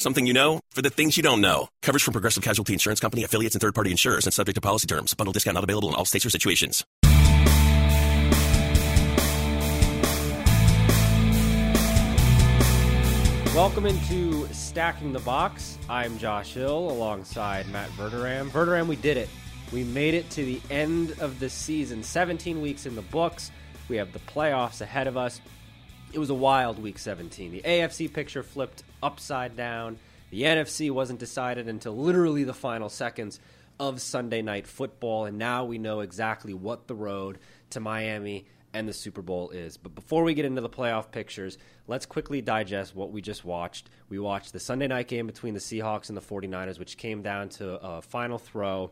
Something you know for the things you don't know. Coverage from Progressive Casualty Insurance Company, affiliates, and third party insurers and subject to policy terms. Bundle discount not available in all states or situations. Welcome into Stacking the Box. I'm Josh Hill alongside Matt Verderam. Verderam, we did it. We made it to the end of the season. 17 weeks in the books. We have the playoffs ahead of us. It was a wild week 17. The AFC picture flipped upside down. The NFC wasn't decided until literally the final seconds of Sunday night football, and now we know exactly what the road to Miami and the Super Bowl is. But before we get into the playoff pictures, let's quickly digest what we just watched. We watched the Sunday night game between the Seahawks and the 49ers, which came down to a final throw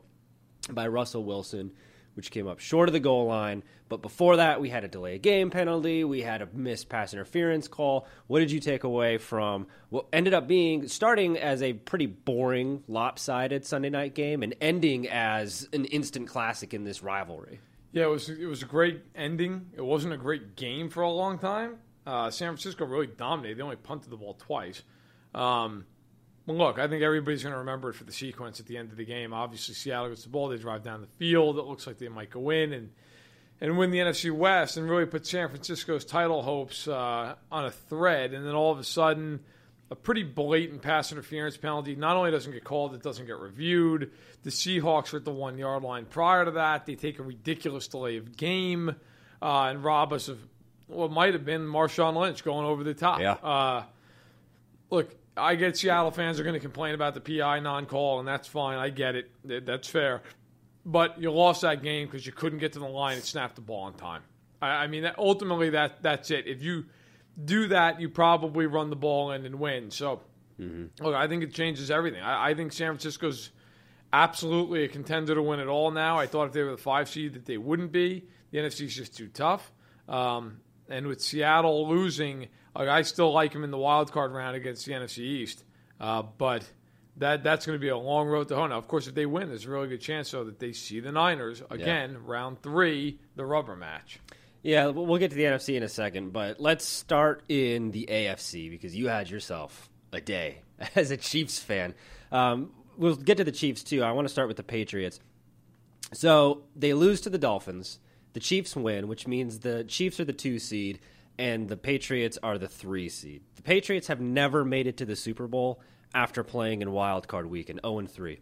by Russell Wilson which came up short of the goal line. But before that, we had a delay of game penalty. We had a missed pass interference call. What did you take away from what ended up being starting as a pretty boring, lopsided Sunday night game and ending as an instant classic in this rivalry? Yeah, it was it was a great ending. It wasn't a great game for a long time. Uh, San Francisco really dominated. They only punted the ball twice. Um, well, look, I think everybody's going to remember it for the sequence at the end of the game. Obviously, Seattle gets the ball, they drive down the field. It looks like they might go in and and win the NFC West and really put San Francisco's title hopes uh, on a thread. And then all of a sudden, a pretty blatant pass interference penalty not only doesn't get called, it doesn't get reviewed. The Seahawks are at the one yard line. Prior to that, they take a ridiculous delay of game uh, and rob us of what might have been Marshawn Lynch going over the top. Yeah. Uh, look, I get Seattle fans are going to complain about the PI non-call, and that's fine. I get it. That's fair. But you lost that game because you couldn't get to the line and snap the ball on time. I, I mean, ultimately, that that's it. If you do that, you probably run the ball in and win. So, mm-hmm. look, I think it changes everything. I, I think San Francisco's absolutely a contender to win it all now. I thought if they were the five seed that they wouldn't be. The NFC is just too tough. Um, and with Seattle losing, like, I still like him in the wild card round against the NFC East, uh, but that that's going to be a long road to hoe. Now, of course, if they win, there's a really good chance so that they see the Niners again, yeah. round three, the rubber match. Yeah, we'll get to the NFC in a second, but let's start in the AFC because you had yourself a day as a Chiefs fan. Um, we'll get to the Chiefs too. I want to start with the Patriots. So they lose to the Dolphins. The Chiefs win, which means the Chiefs are the two seed and the Patriots are the three seed. The Patriots have never made it to the Super Bowl after playing in Wild Card Week in 0 3.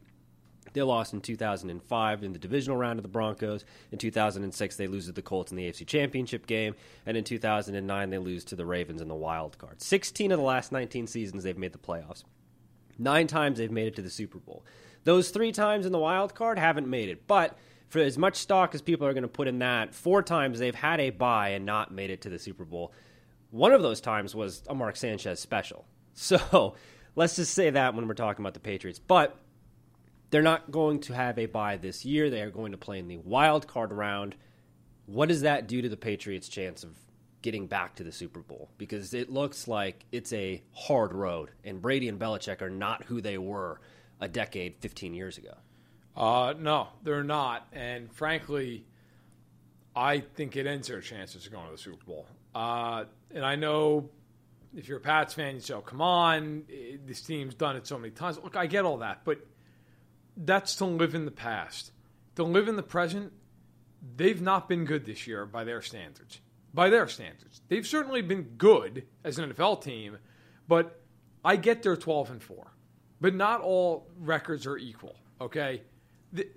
They lost in 2005 in the divisional round of the Broncos. In 2006, they lose to the Colts in the AFC Championship game. And in 2009, they lose to the Ravens in the wild card. 16 of the last 19 seasons, they've made the playoffs. Nine times they've made it to the Super Bowl. Those three times in the wild card haven't made it. But for as much stock as people are going to put in that, four times they've had a bye and not made it to the Super Bowl. One of those times was a Mark Sanchez special. So let's just say that when we're talking about the Patriots. But they're not going to have a bye this year. They are going to play in the wild card round. What does that do to the Patriots' chance of getting back to the Super Bowl? Because it looks like it's a hard road, and Brady and Belichick are not who they were a decade, 15 years ago. Uh, no, they're not. And frankly, I think it ends their chances of going to the Super Bowl. Uh, and I know if you're a Pats fan, you say, oh, come on, this team's done it so many times. Look, I get all that, but that's to live in the past. To live in the present, they've not been good this year by their standards. By their standards. They've certainly been good as an NFL team, but I get they're 12 and 4. But not all records are equal, okay?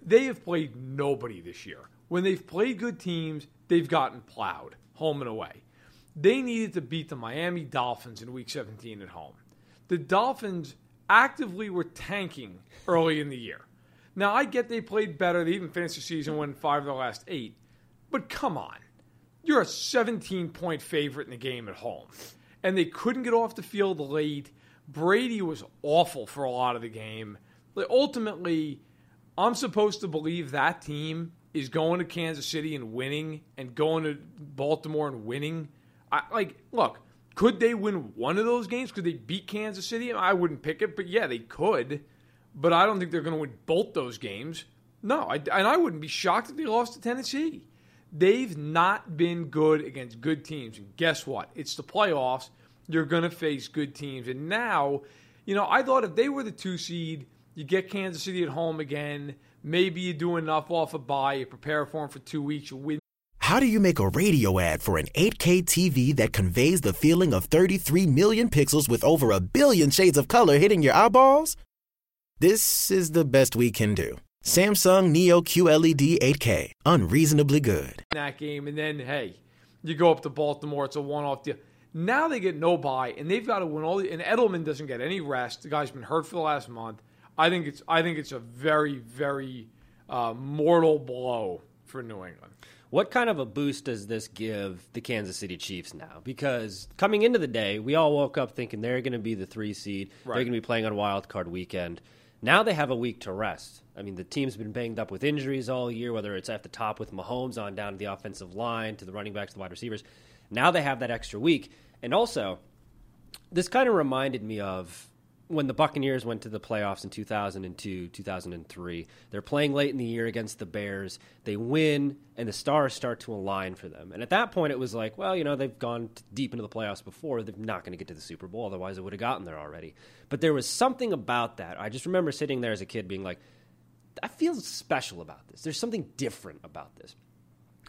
They have played nobody this year. When they've played good teams, they've gotten plowed home and away. They needed to beat the Miami Dolphins in week 17 at home. The Dolphins actively were tanking early in the year. Now, I get they played better. They even finished the season winning five of the last eight. But come on. You're a 17 point favorite in the game at home. And they couldn't get off the field late. Brady was awful for a lot of the game ultimately, I'm supposed to believe that team is going to Kansas City and winning, and going to Baltimore and winning. I like look. Could they win one of those games? Could they beat Kansas City? I wouldn't pick it, but yeah, they could. But I don't think they're going to win both those games. No, I, and I wouldn't be shocked if they lost to Tennessee. They've not been good against good teams. And guess what? It's the playoffs. You're going to face good teams. And now, you know, I thought if they were the two seed, you get Kansas City at home again. Maybe you do enough off a bye. You prepare for them for two weeks. You win. How do you make a radio ad for an 8K TV that conveys the feeling of 33 million pixels with over a billion shades of color hitting your eyeballs? This is the best we can do. Samsung Neo QLED 8K, unreasonably good. That game, and then hey, you go up to Baltimore. It's a one-off deal. Now they get no bye, and they've got to win all. The, and Edelman doesn't get any rest. The guy's been hurt for the last month. I think it's I think it's a very very uh, mortal blow for New England. What kind of a boost does this give the Kansas City Chiefs now? Because coming into the day, we all woke up thinking they're going to be the three seed. Right. They're going to be playing on wild card weekend. Now they have a week to rest. I mean, the team's been banged up with injuries all year, whether it's at the top with Mahomes on down to the offensive line, to the running backs, to the wide receivers. Now they have that extra week. And also, this kind of reminded me of when the Buccaneers went to the playoffs in 2002, 2003. They're playing late in the year against the Bears. They win, and the stars start to align for them. And at that point, it was like, well, you know, they've gone deep into the playoffs before. They're not going to get to the Super Bowl. Otherwise, they would have gotten there already. But there was something about that. I just remember sitting there as a kid being like, I feel special about this. There's something different about this.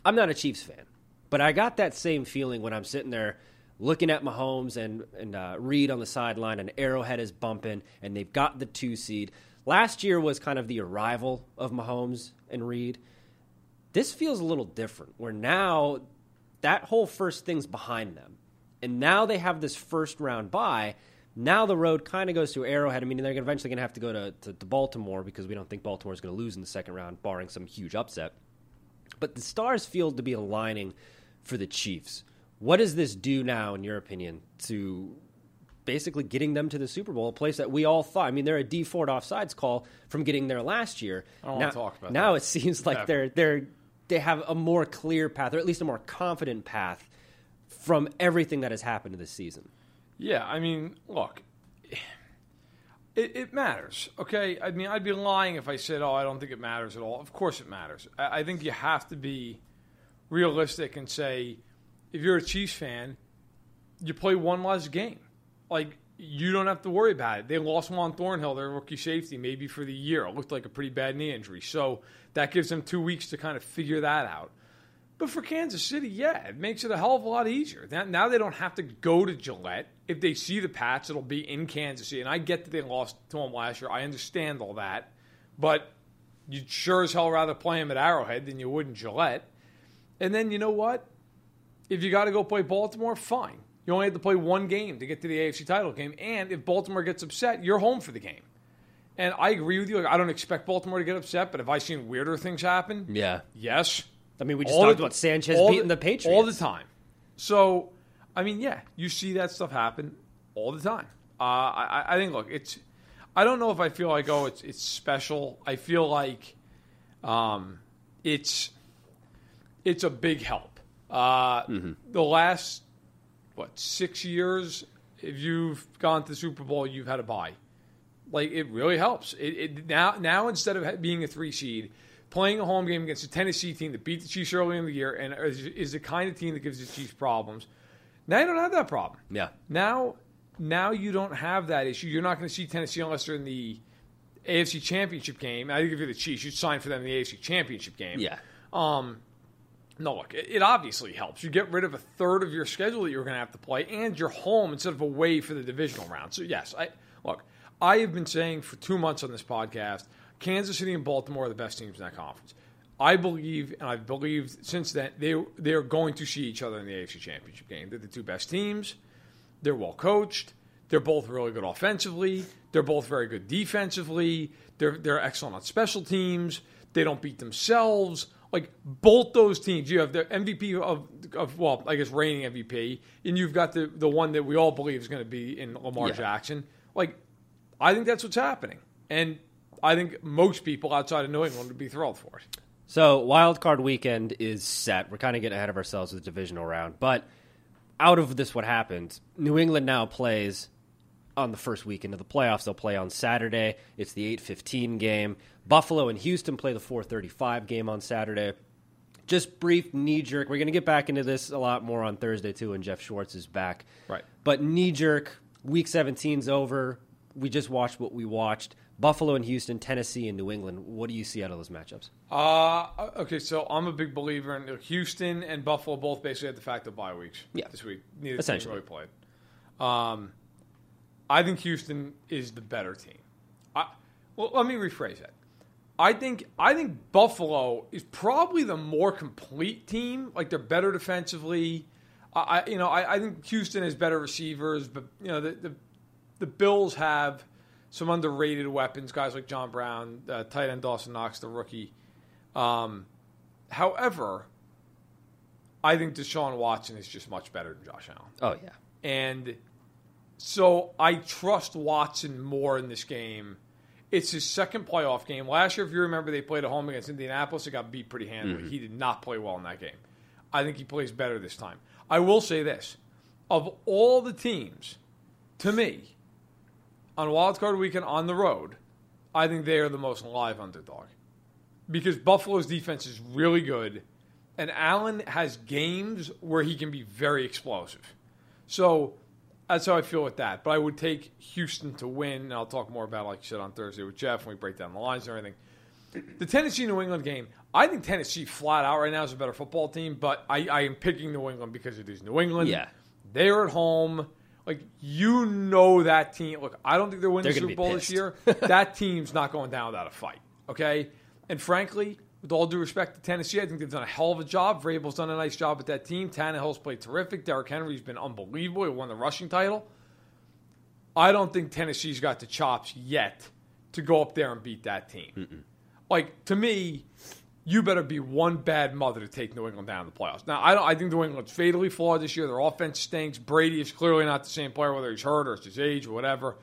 I'm not a Chiefs fan, but I got that same feeling when I'm sitting there looking at Mahomes and and uh, Reid on the sideline, and Arrowhead is bumping, and they've got the two seed. Last year was kind of the arrival of Mahomes and Reid. This feels a little different, where now that whole first thing's behind them, and now they have this first round bye. Now the road kind of goes to Arrowhead. I mean, they're eventually going to have to go to, to, to Baltimore because we don't think Baltimore is going to lose in the second round, barring some huge upset. But the stars feel to be aligning for the Chiefs. What does this do now, in your opinion, to basically getting them to the Super Bowl, a place that we all thought. I mean, they're a Dee Ford offsides call from getting there last year. I don't now, want to talk about now it seems like yeah. they're they're they have a more clear path, or at least a more confident path from everything that has happened this season. Yeah, I mean, look, it, it, matters. Okay, I mean, I'd be lying if I said, "Oh, I don't think it matters at all." Of course, it matters. I, I think you have to be realistic and say if you're a Chiefs fan, you play one less game. Like you don't have to worry about it. They lost Juan Thornhill, their rookie safety, maybe for the year. It looked like a pretty bad knee injury. So that gives them two weeks to kind of figure that out. But for Kansas City, yeah, it makes it a hell of a lot easier. Now they don't have to go to Gillette. If they see the Pats, it'll be in Kansas City. And I get that they lost to them last year. I understand all that. But you'd sure as hell rather play them at Arrowhead than you would in Gillette. And then you know what? If you got to go play Baltimore, fine. You only have to play one game to get to the AFC title game. And if Baltimore gets upset, you're home for the game. And I agree with you. Like, I don't expect Baltimore to get upset, but have I seen weirder things happen? Yeah. Yes. I mean, we just all talked the, about Sanchez beating the, the Patriots all the time. So, I mean, yeah, you see that stuff happen all the time. Uh, I, I think, look, it's. I don't know if I feel like oh, it's it's special. I feel like, um, it's it's a big help. Uh, mm-hmm. The last what six years, if you've gone to the Super Bowl, you've had a bye. Like it really helps. It, it, now now instead of being a three seed, playing a home game against a Tennessee team that beat the Chiefs early in the year and is, is the kind of team that gives the Chiefs problems. Now you don't have that problem. Yeah. Now now you don't have that issue. You're not going to see Tennessee unless they're in the AFC Championship game. I think if you're the Chiefs, you'd sign for them in the AFC Championship game. Yeah. Um, no, look, it, obviously helps. You get rid of a third of your schedule that you're going to have to play, and you're home instead of away for the divisional round. So yes, I look. I have been saying for two months on this podcast, Kansas City and Baltimore are the best teams in that conference. I believe, and I've believed since then, they they are going to see each other in the AFC Championship game. They're the two best teams. They're well coached. They're both really good offensively. They're both very good defensively. They're they're excellent on special teams. They don't beat themselves like both those teams. You have the MVP of, of well, I guess reigning MVP, and you've got the the one that we all believe is going to be in Lamar yeah. Jackson. Like, I think that's what's happening, and I think most people outside of New England would be thrilled for it. So wild card weekend is set. We're kind of getting ahead of ourselves with the divisional round, but out of this, what happened? New England now plays on the first weekend of the playoffs. They'll play on Saturday. It's the eight fifteen game. Buffalo and Houston play the four thirty five game on Saturday. Just brief knee jerk. We're going to get back into this a lot more on Thursday too, when Jeff Schwartz is back. Right. But knee jerk. Week 17's over. We just watched what we watched. Buffalo and Houston, Tennessee and New England. What do you see out of those matchups? Uh, okay, so I'm a big believer in Houston and Buffalo both basically had the fact of bye weeks Yeah. this week. Neither team Essentially. really played. Um, I think Houston is the better team. I, well, let me rephrase that. I think I think Buffalo is probably the more complete team. Like they're better defensively. I, I you know I, I think Houston has better receivers, but you know the the, the Bills have some underrated weapons, guys like John Brown, uh, tight end Dawson Knox, the rookie. Um, however, I think Deshaun Watson is just much better than Josh Allen. Oh yeah. And so I trust Watson more in this game. It's his second playoff game. Last year, if you remember, they played at home against Indianapolis. It got beat pretty handily. Mm-hmm. He did not play well in that game. I think he plays better this time. I will say this of all the teams, to me, on wildcard weekend on the road, I think they are the most live underdog because Buffalo's defense is really good, and Allen has games where he can be very explosive. So that's how I feel with that. But I would take Houston to win, and I'll talk more about it, like you said on Thursday with Jeff when we break down the lines and everything. The Tennessee New England game, I think Tennessee flat out right now is a better football team, but I, I am picking New England because it is New England. Yeah. They're at home. Like you know that team. Look, I don't think they're winning They're the Super Bowl this year. that team's not going down without a fight. Okay? And frankly, with all due respect to Tennessee, I think they've done a hell of a job. Vrabel's done a nice job with that team. Tannehill's played terrific. Derrick Henry's been unbelievable. He won the rushing title. I don't think Tennessee's got the chops yet to go up there and beat that team. Like to me, you better be one bad mother to take New England down in the playoffs. Now, I don't. I think New England's fatally flawed this year. Their offense stinks. Brady is clearly not the same player, whether he's hurt or it's his age or whatever.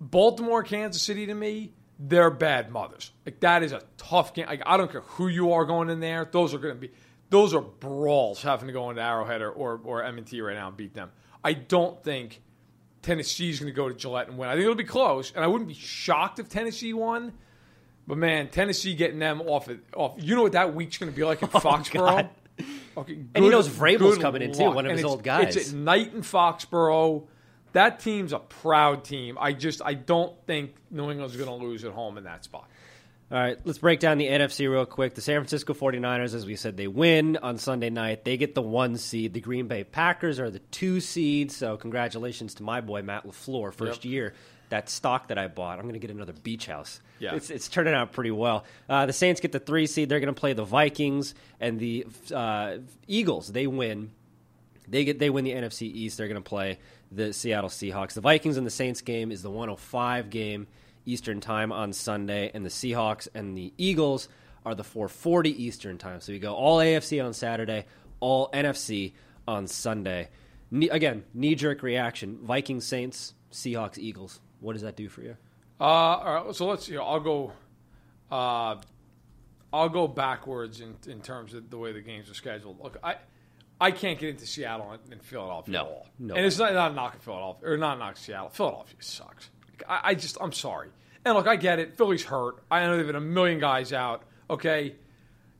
Baltimore, Kansas City, to me, they're bad mothers. Like that is a tough game. Like I don't care who you are going in there. Those are going to be. Those are brawls having to go into Arrowhead or or, or M&T right now and beat them. I don't think Tennessee's going to go to Gillette and win. I think it'll be close, and I wouldn't be shocked if Tennessee won. But man, Tennessee getting them off it off. You know what that week's going to be like in oh, Foxborough. Oh, God. Okay, And he knows Vrabel's good coming in, too, one of And his old guys. It's at night in Foxborough. That team's a proud team. I just I don't think New England's going to lose at home in that spot. All right, let's break down the NFC real quick. The San Francisco 49ers, as we said, they win on Sunday night. They get the one seed. The Green Bay Packers are the two seeds. So, congratulations to my boy, Matt LaFleur, first Yep. year. That stock that I bought, I'm going to get another beach house. Yeah. It's, it's turning out pretty well. Uh, the Saints get the three seed. They're going to play the Vikings and the uh, Eagles. They win. They get they win the NFC East. They're going to play the Seattle Seahawks. The Vikings and the Saints game is the 105 game Eastern time on Sunday, and the Seahawks and the Eagles are the 440 Eastern time. So we go all AFC on Saturday, all NFC on Sunday. Ne- again, knee jerk reaction: Vikings, Saints, Seahawks, Eagles. What does that do for you? Uh, all right, so let's see. I'll go. Uh, I'll go backwards in, in terms of the way the games are scheduled. Look, I I can't get into Seattle and, and Philadelphia No, at all. no and it's not not knocking Philadelphia or not knocking Seattle. Philadelphia sucks. I, I just I'm sorry. And look, I get it. Philly's hurt. I know they've been a million guys out. Okay,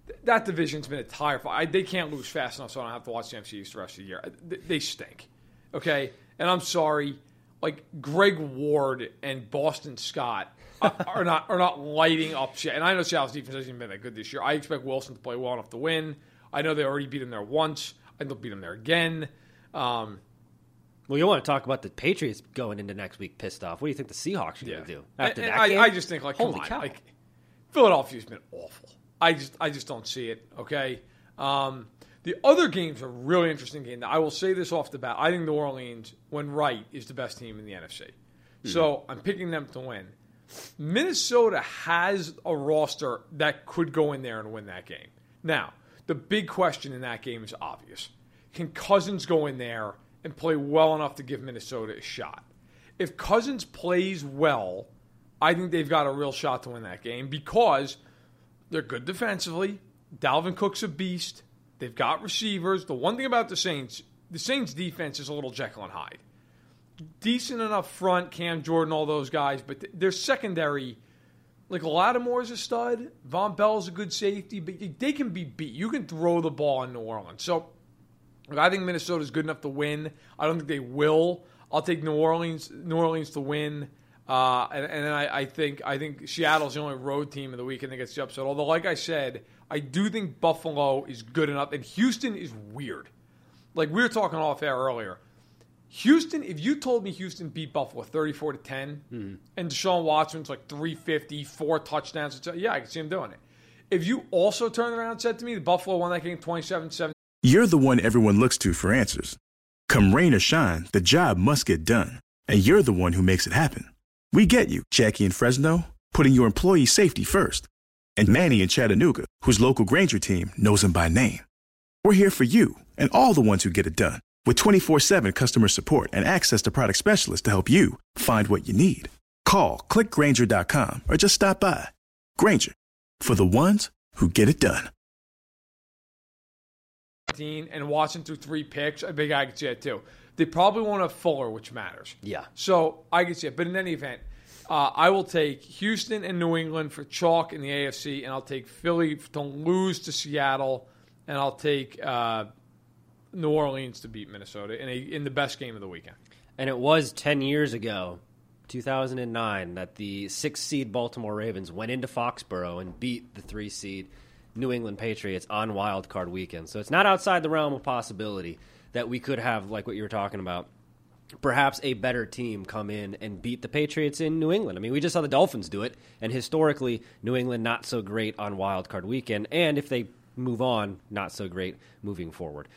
Th- that division's been a tire fire. They can't lose fast enough, so I don't have to watch the NFC East the rest of the year. Uh, they, they stink. Okay, and I'm sorry. Like Greg Ward and Boston Scott are, are not are not lighting up shit. And I know Seattle's defense hasn't been that good this year. I expect Wilson to play well enough to win. I know they already beat him there once. Think they'll beat him there again. Um, Well, you want to talk about the Patriots going into next week pissed off. What do you think the Seahawks are yeah. going to do after and that I, game? I just think like Holy on, cow. like Philadelphia's been awful. I just I just don't see it. Okay. Um, the other games are really interesting game. Now, I will say this off the bat. I think New Orleans, when right, is the best team in the NFC. So I'm picking them to win. Minnesota has a roster that could go in there and win that game. Now, the big question in that game is obvious. Can Cousins go in there and play well enough to give Minnesota a shot? If Cousins plays well, I think they've got a real shot to win that game because they're good defensively. Dalvin Cook's a beast. They've got receivers. The one thing about the Saints, the Saints defense is a little Jekyll and Hyde. Decent enough front, Cam Jordan, all those guys, but th- their secondary, like Lattimore's a stud. Vonn Bell's a good safety, but they can be beat. You can throw the ball in New Orleans. So I think Minnesota's good enough to win. I don't think they will. I'll take New Orleans. New Orleans to win. Uh, and, and I, I, think I think Seattle's the only road team of the weekend that gets the upset. Although, like I said, I do think Buffalo is good enough, and Houston is weird. Like we were talking off air earlier. Houston, if you told me Houston beat Buffalo 34 to 10 Mm-hmm. and Deshaun Watson's like 350, four touchdowns, yeah, I can see him doing it. If you also turned around and said to me the Buffalo won that game 27 7, You're the one everyone looks to for answers. Come rain or shine, the job must get done. And you're the one who makes it happen. We get you, Jackie in Fresno, putting your employee safety first. And Manny in Chattanooga, whose local Grainger team knows him by name. We're here for you and all the ones who get it done. With 24 7 customer support and access to product specialists to help you find what you need. Call clickgrainger.com or just stop by. Grainger, for the ones who get it done. and Watson threw three picks, I think I could see that too. They probably won't have Fuller, which matters. Yeah. So I can see it. But in any event, uh, I will take Houston and New England for chalk in the AFC, and I'll take Philly to lose to Seattle, and I'll take uh, New Orleans to beat Minnesota in a in the best game of the weekend. And it was 10 years ago, 2009, that the six seed Baltimore Ravens went into Foxborough and beat the three seed New England Patriots on wild card weekend. So it's not outside the realm of possibility that we could have, like what you were talking about, perhaps a better team come in and beat the Patriots in New England. I mean, we just saw the Dolphins do it, and historically, New England not so great on wild card weekend, and if they move on, not so great moving forward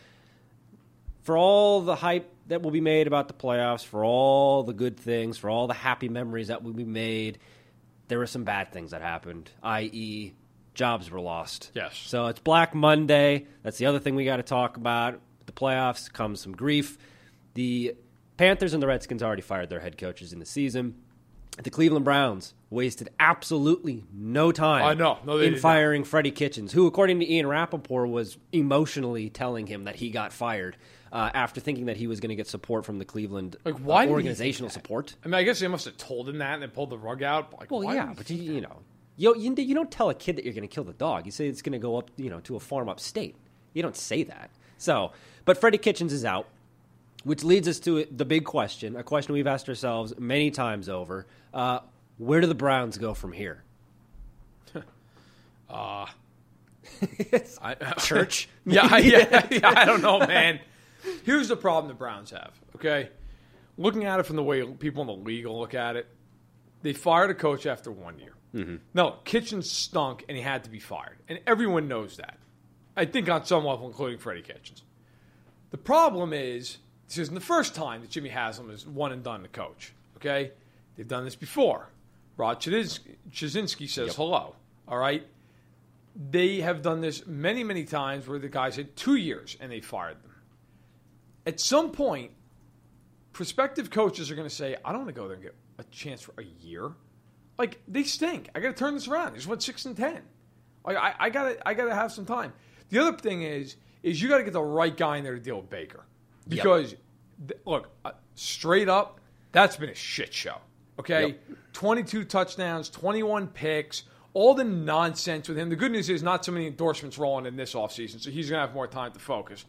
for all the hype that will be made about the playoffs, for all the good things, for all the happy memories that will be made, there were some bad things that happened, i.e., jobs were lost. Yes. So it's Black Monday. That's the other thing we got to talk about. The playoffs comes some grief. The Panthers and the Redskins already fired their head coaches in the season. The Cleveland Browns wasted absolutely no time I know. No, in not. firing Freddie Kitchens, who, according to Ian Rapoport, was emotionally telling him that he got fired uh, after thinking that he was going to get support from the Cleveland Like, why uh, did he think organizational support. I mean, I guess they must have told him that and they pulled the rug out. but, Like, Well, why yeah, but you, you know, you, you you don't tell a kid that you're going to kill the dog. You say it's going to go up, you know, to a farm upstate. You don't say that. So, but Freddie Kitchens is out, which leads us to the big question, a question we've asked ourselves many times over: uh, Where do the Browns go from here? I, Church? yeah, yeah, yeah, I don't know, man. Here's the problem the Browns have. Okay, looking at it from the way people in the league will look at it, they fired a coach after one year. Mm-hmm. No, Kitchen stunk, and he had to be fired, and everyone knows that. I think on some level, including Freddie Kitchens. The problem is this isn't the first time that Jimmy Haslam is one and done to coach. Okay, they've done this before. Rob Chudzinski says hello. All right, they have done this many, many times where the guys had two years and they fired them. At some point, prospective coaches are going to say, I don't want to go there and get a chance for a year. Like, they stink. I got to turn this around. They just went 6 and 10. Like, I, I got to I gotta have some time. The other thing is, is you got to get the right guy in there to deal with Baker. Because, th- look, uh, straight up, that's been a shit show. Okay? 22 touchdowns, 21 picks, all the nonsense with him. The good news is not so many endorsements rolling in this offseason, so he's going to have more time to focus.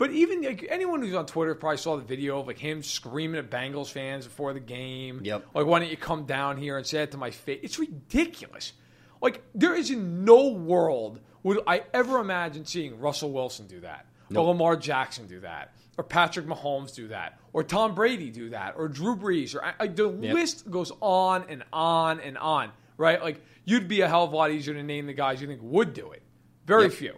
But even like, anyone who's on Twitter probably saw the video of like him screaming at Bengals fans before the game. Yep. Like, why don't you come down here and say it to my face? It's ridiculous. Like, there is in no world would I ever imagine seeing Russell Wilson do that, or Lamar Jackson do that, or Patrick Mahomes do that, or Tom Brady do that, or Drew Brees, or I, the list goes on and on and on. Right? Like, you'd be a hell of a lot easier to name the guys you think would do it. Very few.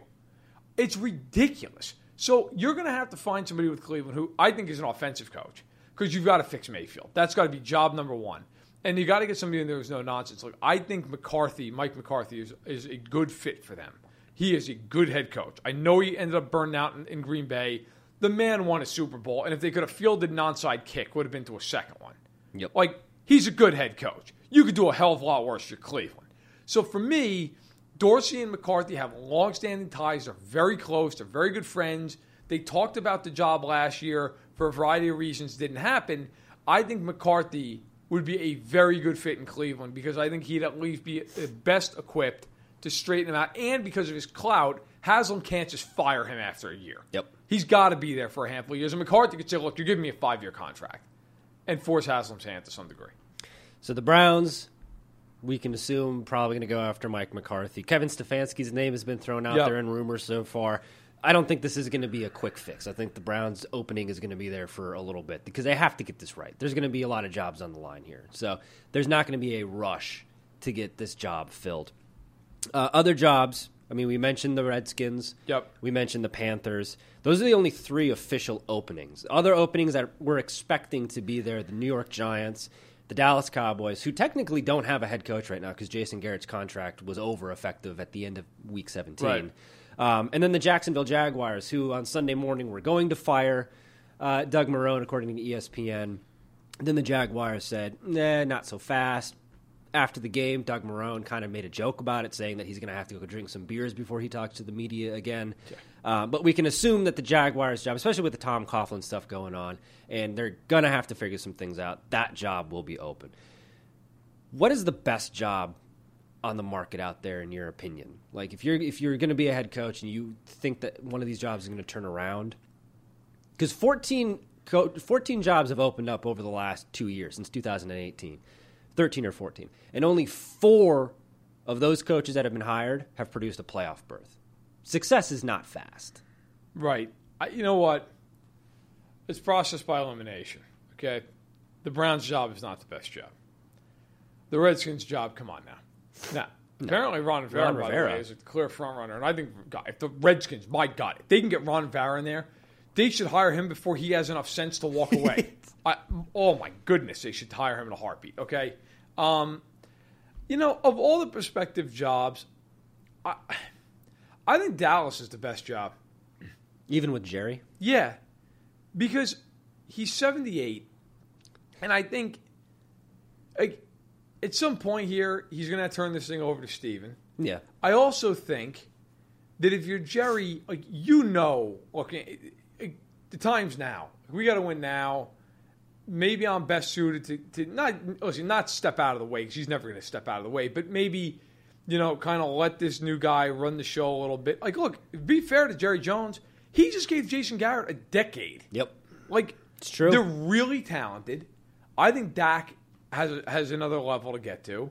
It's ridiculous. So you're going to have to find somebody with Cleveland who I think is an offensive coach because you've got to fix Mayfield. That's got to be job number one. And you got to get somebody in there who's no nonsense. Look, I think McCarthy, Mike McCarthy, is, is a good fit for them. He is a good head coach. I know he ended up burning out in, in Green Bay. The man won a Super Bowl, and if they could have fielded an onside kick, would have been to a second one. Yep. Like he's a good head coach. You could do a hell of a lot worse for Cleveland. So for me, Dorsey and McCarthy have long-standing ties. They're very close. They're very good friends. They talked about the job last year for a variety of reasons. Didn't happen. I think McCarthy would be a very good fit in Cleveland because I think he'd at least be the best equipped to straighten him out. And because of his clout, Haslam can't just fire him after a year. Yep. He's got to be there for a handful of years. And McCarthy could say, look, you're giving me a five year contract and force Haslam's hand to some degree. So the Browns, we can assume, probably going to go after Mike McCarthy. Kevin Stefanski's name has been thrown out Yep. there in rumors so far. I don't think this is going to be a quick fix. I think the Browns' opening is going to be there for a little bit because they have to get this right. There's going to be a lot of jobs on the line here. So there's not going to be a rush to get this job filled. Uh, other jobs, I mean, we mentioned the Redskins. Yep. We mentioned the Panthers. Those are the only three official openings. Other openings that we're expecting to be there the New York Giants, the Dallas Cowboys, who technically don't have a head coach right now because Jason Garrett's contract was over effective at the end of week 17. Right. Um, and then the Jacksonville Jaguars, who on Sunday morning were going to fire uh, Doug Marrone, according to ESPN. Then the Jaguars said, nah, not so fast. After the game, Doug Marrone kind of made a joke about it, saying that he's going to have to go drink some beers before he talks to the media again. Um, but we can assume that the Jaguars' job, especially with the Tom Coughlin stuff going on, and they're going to have to figure some things out, that job will be open. What is the best job on the market out there in your opinion? Like if you're if you're going to be a head coach and you think that one of these jobs is going to turn around, because 14, co- 14 jobs have opened up over the last two years since 2018, 13 or 14, and only four of those coaches that have been hired have produced a playoff berth. Success is not fast. Right. I, you know what? It's process by elimination. Okay. The Browns' job is not the best job. The Redskins' job, come on now. Now, apparently Ron Rivera, Ron by the Rivera. way, is a clear front runner. And I think God, if the Redskins, my God, if they can get Ron Rivera in there, they should hire him before he has enough sense to walk away. I, oh my goodness, they should hire him in a heartbeat. Okay. Um, you know, of all the prospective jobs, I, I think Dallas is the best job. Even with Jerry, Yeah, because he's 78, and I think like, at some point here, he's going to turn this thing over to Steven. yeah, I also think that if you're Jerry, like you know, look, it- the time's now. We got to win now. Maybe I'm best suited to, to not listen, not step out of the way because he's never going to step out of the way, but maybe you know, kind of let this new guy run the show a little bit. Like, look, be fair to Jerry Jones. He just gave Jason Garrett a decade. yep. Like It's true. They're really talented. I think Dak has has another level to get to,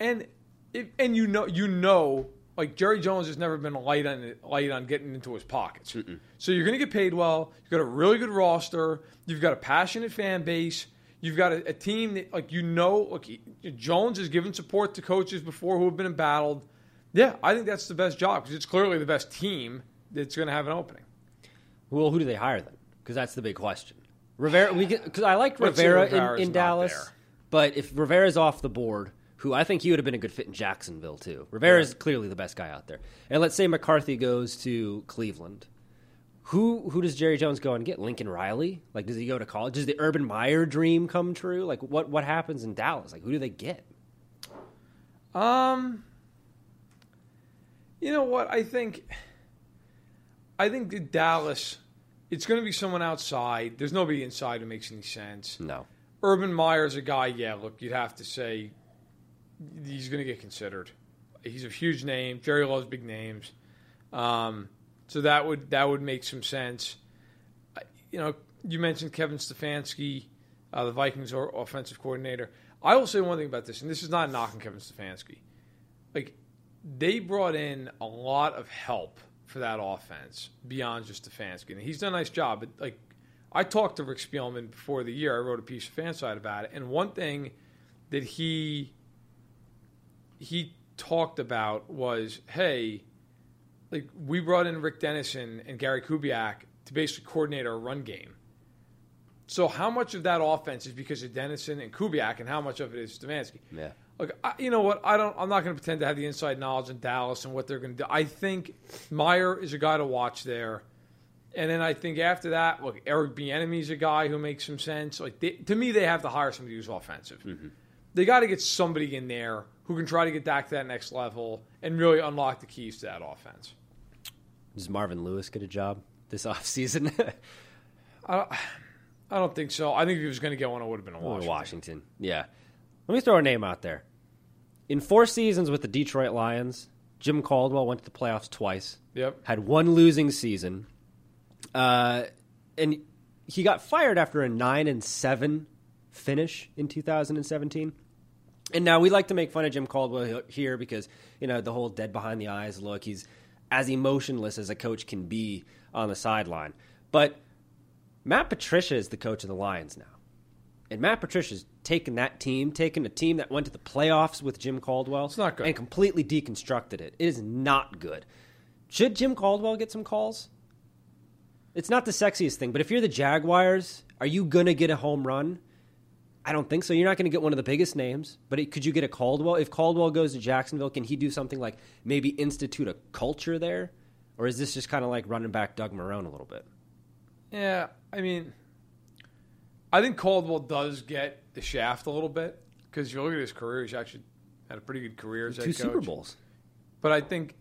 and if, and you know you know like Jerry Jones has never been light on light on getting into his pockets. So you're going to get paid well. You've got a really good roster. You've got a passionate fan base. You've got a, a team that like you know. Look, he- Jones has given support to coaches before who have been embattled. Yeah, I think that's the best job because it's clearly the best team that's going to have an opening. Well, who do they hire then? Because that's the big question. Rivera, we because I liked Rivera in, in Dallas, there. but if Rivera's off the board, who I think he would have been a good fit in Jacksonville too. Rivera's clearly the best guy out there. And let's say McCarthy goes to Cleveland. Who who does Jerry Jones go and get? Lincoln Riley? Like, does he go to college? Does the Urban Meyer dream come true? Like, what what happens in Dallas? Like, who do they get? Um, you know what? I think, I think Dallas, it's going to be someone outside. There's nobody inside who makes any sense. No. Urban Meyer's a guy. Yeah, look, you'd have to say he's going to get considered. He's a huge name. Jerry loves big names, um, so that would that would make some sense. You know, you mentioned Kevin Stefanski, uh, the Vikings offensive coordinator. I will say one thing about this, and this is not knocking Kevin Stefanski. Like they brought in a lot of help for that offense beyond just Stefanski, and he's done a nice job. But like I talked to Rick Spielman before the year. I wrote a piece of FanSided about it, and one thing that he he talked about was, hey, like we brought in Rick Dennison and Gary Kubiak to basically coordinate our run game. So how much of that offense is because of Dennison and Kubiak, and how much of it is Stefanski? Yeah. Look, I, you know what? I don't. I'm not going to pretend to have the inside knowledge in Dallas and what they're going to do. I think Meyer is a guy to watch there, and then I think after that, look, Eric Bieniemy is a guy who makes some sense. Like they, to me, they have to hire somebody who's offensive. Mm-hmm. they got to get somebody in there who can try to get back to that next level and really unlock the keys to that offense. Does Marvin Lewis get a job this offseason? I, I don't think so. I think if he was going to get one, it would have been a Washington. Washington. Yeah. Let me throw a name out there. In four seasons with the Detroit Lions, Jim Caldwell went to the playoffs twice. Yep. Had one losing season. Uh, and he got fired after a 9 and 7 finish in 2017. And now we like to make fun of Jim Caldwell here because, you know, the whole dead behind the eyes look. He's as emotionless as a coach can be on the sideline. But Matt Patricia is the coach of the Lions now. And Matt Patricia's taken that team, taken a team that went to the playoffs with Jim Caldwell, It's not good. and completely deconstructed it. It is not good. Should Jim Caldwell get some calls? It's not the sexiest thing, but if you're the Jaguars, are you going to get a home run? I don't think so. You're not going to get one of the biggest names, but it, could you get a Caldwell? If Caldwell goes to Jacksonville, can he do something like maybe institute a culture there? Or is this just kind of like running back Doug Marrone a little bit? Yeah, I mean, I think Caldwell does get the shaft a little bit because you look at his career; he's actually had a pretty good career as Two head Super coach. Bowls. But I think,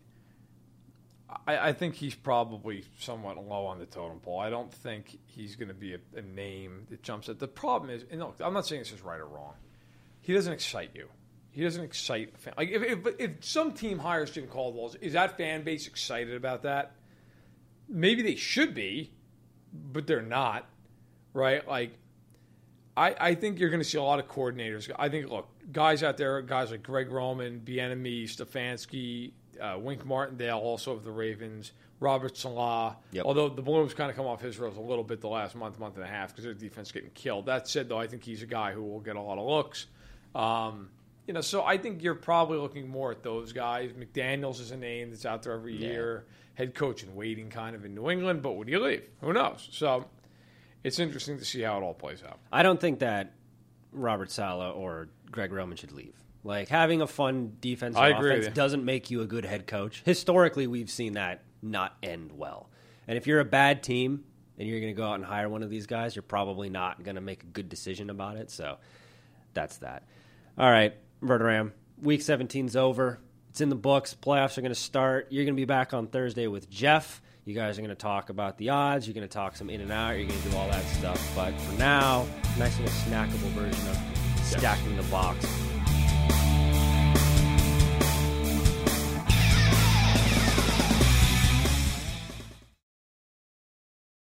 I, I think he's probably somewhat low on the totem pole. I don't think he's going to be a, a name that jumps at. The problem is, and look, I'm not saying this is right or wrong. He doesn't excite you. He doesn't excite fan. Like if, if if some team hires Jim Caldwell, is that fan base excited about that? Maybe they should be, but they're not, right? Like, I, I think you're going to see a lot of coordinators. I think, look, guys out there, guys like Greg Roman, Bieniemy, Stefanski, uh, Wink Martindale, also of the Ravens, Robert Saleh. Yep. Although the balloon's kind of come off his rails a little bit the last month, month and a half because their defense getting killed. That said, though, I think he's a guy who will get a lot of looks. Um, you know, so I think you're probably looking more at those guys. McDaniels is a name that's out there every year. Head coach in waiting, kind of in New England, but would he leave? Who knows? So it's interesting to see how it all plays out. I don't think that Robert Saleh or Greg Roman should leave. Like having a fun defensive I offense doesn't make you a good head coach. Historically, we've seen that not end well. And if you're a bad team and you're going to go out and hire one of these guys, you're probably not going to make a good decision about it. So that's that. All right, Verderam, week 17's over. It's in the books. Playoffs are going to start. You're going to be back on Thursday with Jeff. You guys are going to talk about the odds. You're going to talk some in and out. You're going to do all that stuff. But for now, nice little snackable version of stacking the box.